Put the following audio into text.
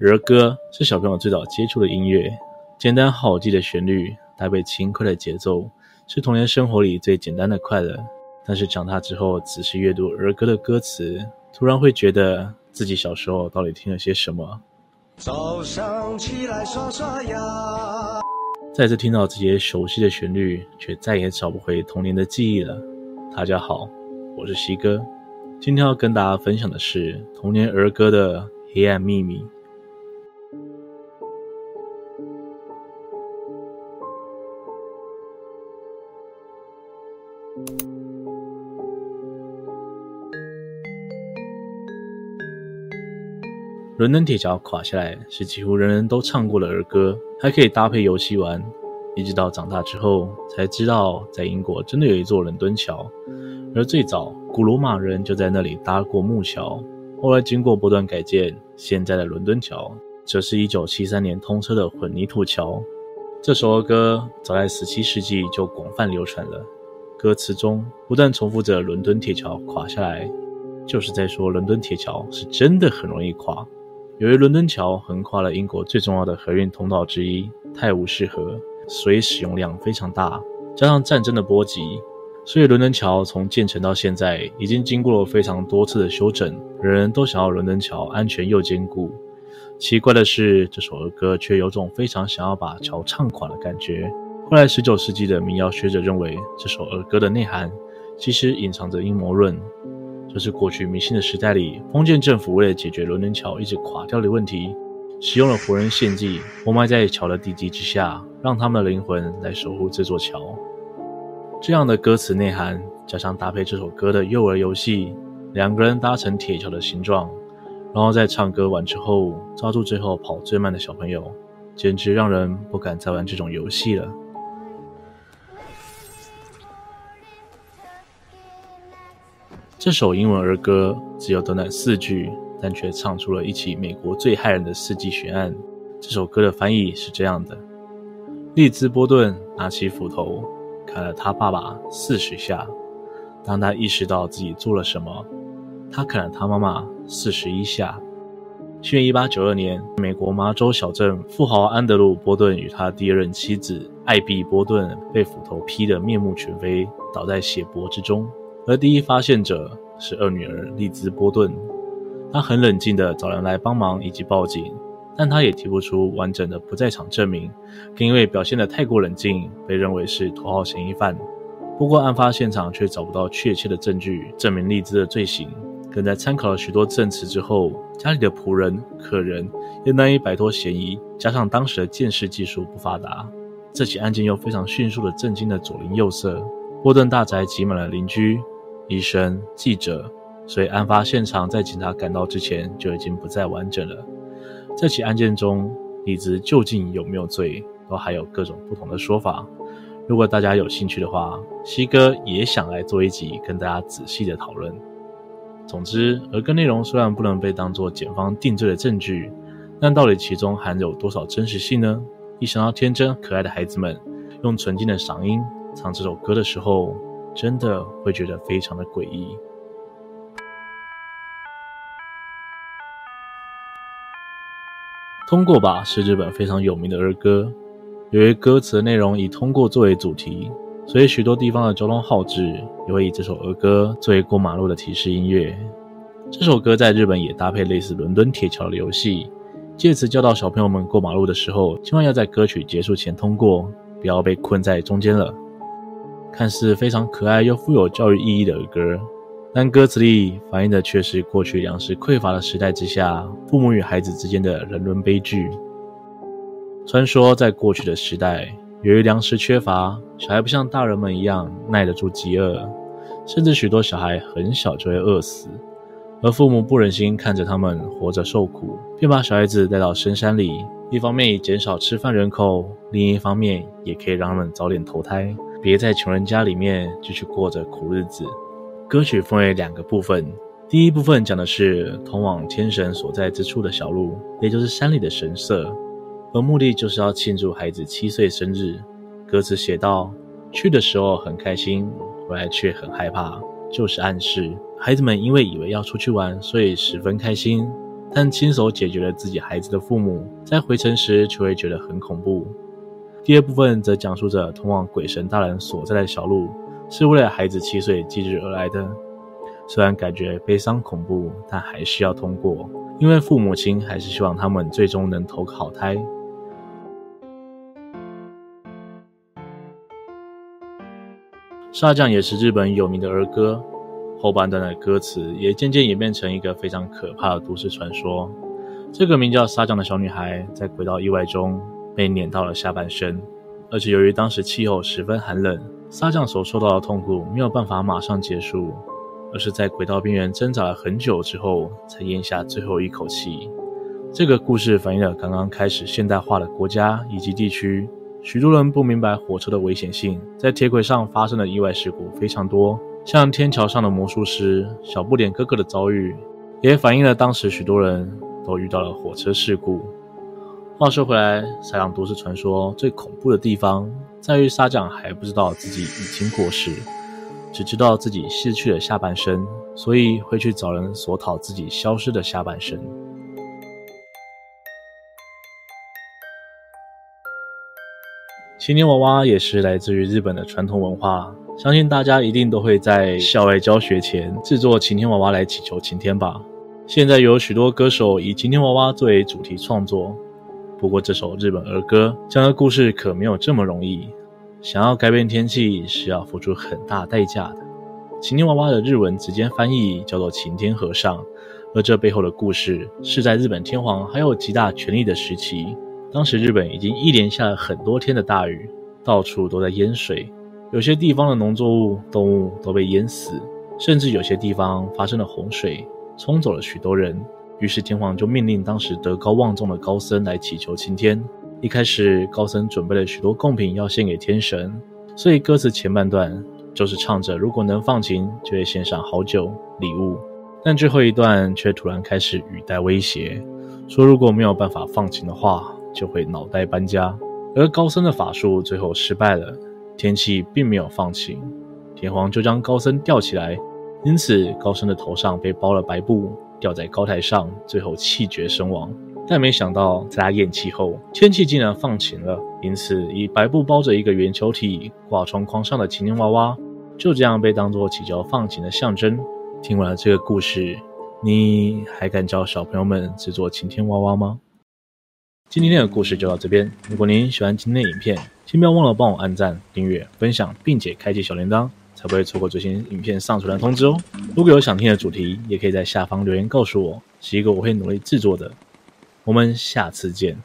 儿歌是小朋友最早接触的音乐，简单好记的旋律搭配轻快的节奏，是童年生活里最简单的快乐。但是长大之后仔细阅读儿歌的歌词，突然会觉得自己小时候到底听了些什么？早上起来刷刷牙。再次听到这些熟悉的旋律，却再也找不回童年的记忆了。大家好，我是西哥，今天要跟大家分享的是童年儿歌的黑暗秘密。伦敦铁桥垮下来是几乎人人都唱过的儿歌，还可以搭配游戏玩。一直到长大之后才知道，在英国真的有一座伦敦桥，而最早古罗马人就在那里搭过木桥。后来经过不断改建，现在的伦敦桥则是一九七三年通车的混凝土桥。这首儿歌早在十七世纪就广泛流传了，歌词中不断重复着“伦敦铁桥垮下来”，就是在说伦敦铁桥是真的很容易垮。由于伦敦桥横跨了英国最重要的河运通道之一泰晤士河，水使用量非常大，加上战争的波及，所以伦敦桥从建成到现在已经经过了非常多次的修整。人人都想要伦敦桥安全又坚固。奇怪的是，这首儿歌却有种非常想要把桥唱垮的感觉。后来十九世纪的民谣学者认为，这首儿歌的内涵其实隐藏着阴谋论。这是过去迷信的时代里，封建政府为了解决伦敦桥一直垮掉的问题，使用了活人献祭，活埋在桥的地基之下，让他们的灵魂来守护这座桥。这样的歌词内涵，加上搭配这首歌的幼儿游戏，两个人搭成铁桥的形状，然后在唱歌完之后抓住最后跑最慢的小朋友，简直让人不敢再玩这种游戏了。这首英文儿歌只有短短四句，但却唱出了一起美国最骇人的世纪悬案。这首歌的翻译是这样的：利兹波顿拿起斧头砍了他爸爸四十下。当他意识到自己做了什么，他砍了他妈妈四十一下。七月一八九二年，美国麻州小镇富豪安德鲁·波顿与他第二任妻子艾比·波顿被斧头劈得面目全非，倒在血泊之中。而第一发现者是二女儿丽兹·波顿，她很冷静地找人来帮忙以及报警，但她也提不出完整的不在场证明，更因为表现得太过冷静，被认为是头号嫌疑犯。不过案发现场却找不到确切的证据证明丽兹的罪行，更在参考了许多证词之后，家里的仆人、客人也难以摆脱嫌疑，加上当时的鉴识技术不发达，这起案件又非常迅速地震惊了左邻右舍，波顿大宅挤满了邻居。医生、记者，所以案发现场在警察赶到之前就已经不再完整了。这起案件中，李子究竟有没有罪，都还有各种不同的说法。如果大家有兴趣的话，西哥也想来做一集跟大家仔细的讨论。总之，儿歌内容虽然不能被当作检方定罪的证据，但到底其中含有多少真实性呢？一想到天真可爱的孩子们用纯净的嗓音唱这首歌的时候，真的会觉得非常的诡异。通过吧是日本非常有名的儿歌，由于歌词的内容以通过作为主题，所以许多地方的交通号志也会以这首儿歌作为过马路的提示音乐。这首歌在日本也搭配类似伦敦铁桥的游戏，借此教导小朋友们过马路的时候，千万要在歌曲结束前通过，不要被困在中间了。看似非常可爱又富有教育意义的儿歌，但歌词里反映的却是过去粮食匮乏的时代之下，父母与孩子之间的人伦悲剧。传说在过去的时代，由于粮食缺乏，小孩不像大人们一样耐得住饥饿，甚至许多小孩很小就会饿死，而父母不忍心看着他们活着受苦，便把小孩子带到深山里，一方面以减少吃饭人口，另一方面也可以让他们早点投胎。别在穷人家里面继续过着苦日子。歌曲分为两个部分，第一部分讲的是通往天神所在之处的小路，也就是山里的神社，而目的就是要庆祝孩子七岁生日。歌词写道：去的时候很开心，回来却很害怕，就是暗示孩子们因为以为要出去玩，所以十分开心，但亲手解决了自己孩子的父母，在回程时却会觉得很恐怖。第二部分则讲述着通往鬼神大人所在的小路，是为了孩子七岁忌日而来的。虽然感觉悲伤恐怖，但还是要通过，因为父母亲还是希望他们最终能投个好胎。沙将也是日本有名的儿歌，后半段的歌词也渐渐演变成一个非常可怕的都市传说。这个名叫沙将的小女孩在轨道意外中被碾到了下半身，而且由于当时气候十分寒冷，撒将所受到的痛苦没有办法马上结束，而是在轨道边缘挣扎了很久之后才咽下最后一口气。这个故事反映了刚刚开始现代化的国家以及地区。许多人不明白火车的危险性，在铁轨上发生的意外事故非常多，像天桥上的魔术师、小不点哥哥的遭遇，也反映了当时许多人都遇到了火车事故。话说回来，沙将都市传说最恐怖的地方，在于沙将还不知道自己已经过世，只知道自己失去了下半身，所以会去找人索讨自己消失的下半身。晴天娃娃也是来自于日本的传统文化，相信大家一定都会在校外教学前制作晴天娃娃来祈求晴天吧。现在有许多歌手以晴天娃娃作为主题创作，不过这首日本儿歌讲的故事可没有这么容易。想要改变天气是要付出很大代价的。晴天娃娃的日文直接翻译叫做晴天和尚，而这背后的故事是在日本天皇还有极大权力的时期。当时日本已经一连下了很多天的大雨，到处都在淹水，有些地方的农作物、动物都被淹死，甚至有些地方发生了洪水，冲走了许多人。于是天皇就命令当时德高望重的高僧来祈求晴天。一开始高僧准备了许多贡品要献给天神，所以歌词前半段就是唱着如果能放晴，就会献上好酒礼物，但最后一段却突然开始语带威胁，说如果没有办法放晴的话。就会脑袋搬家，而高僧的法术最后失败了，天气并没有放晴，天皇就将高僧吊起来，因此高僧的头上被包了白布，吊在高台上，最后气绝身亡。但没想到在他咽气后，天气竟然放晴了，因此以白布包着一个圆球体挂窗框上的晴天娃娃，就这样被当作祈求放晴的象征。听完了这个故事，你还敢教小朋友们制作晴天娃娃吗？今天的故事就到这边。如果您喜欢今天的影片，请不要忘了帮我按赞、订阅、分享，并且开启小铃铛，才不会错过最新影片上传的通知哦。如果有想听的主题，也可以在下方留言告诉我，是一个我会努力制作的。我们下次见。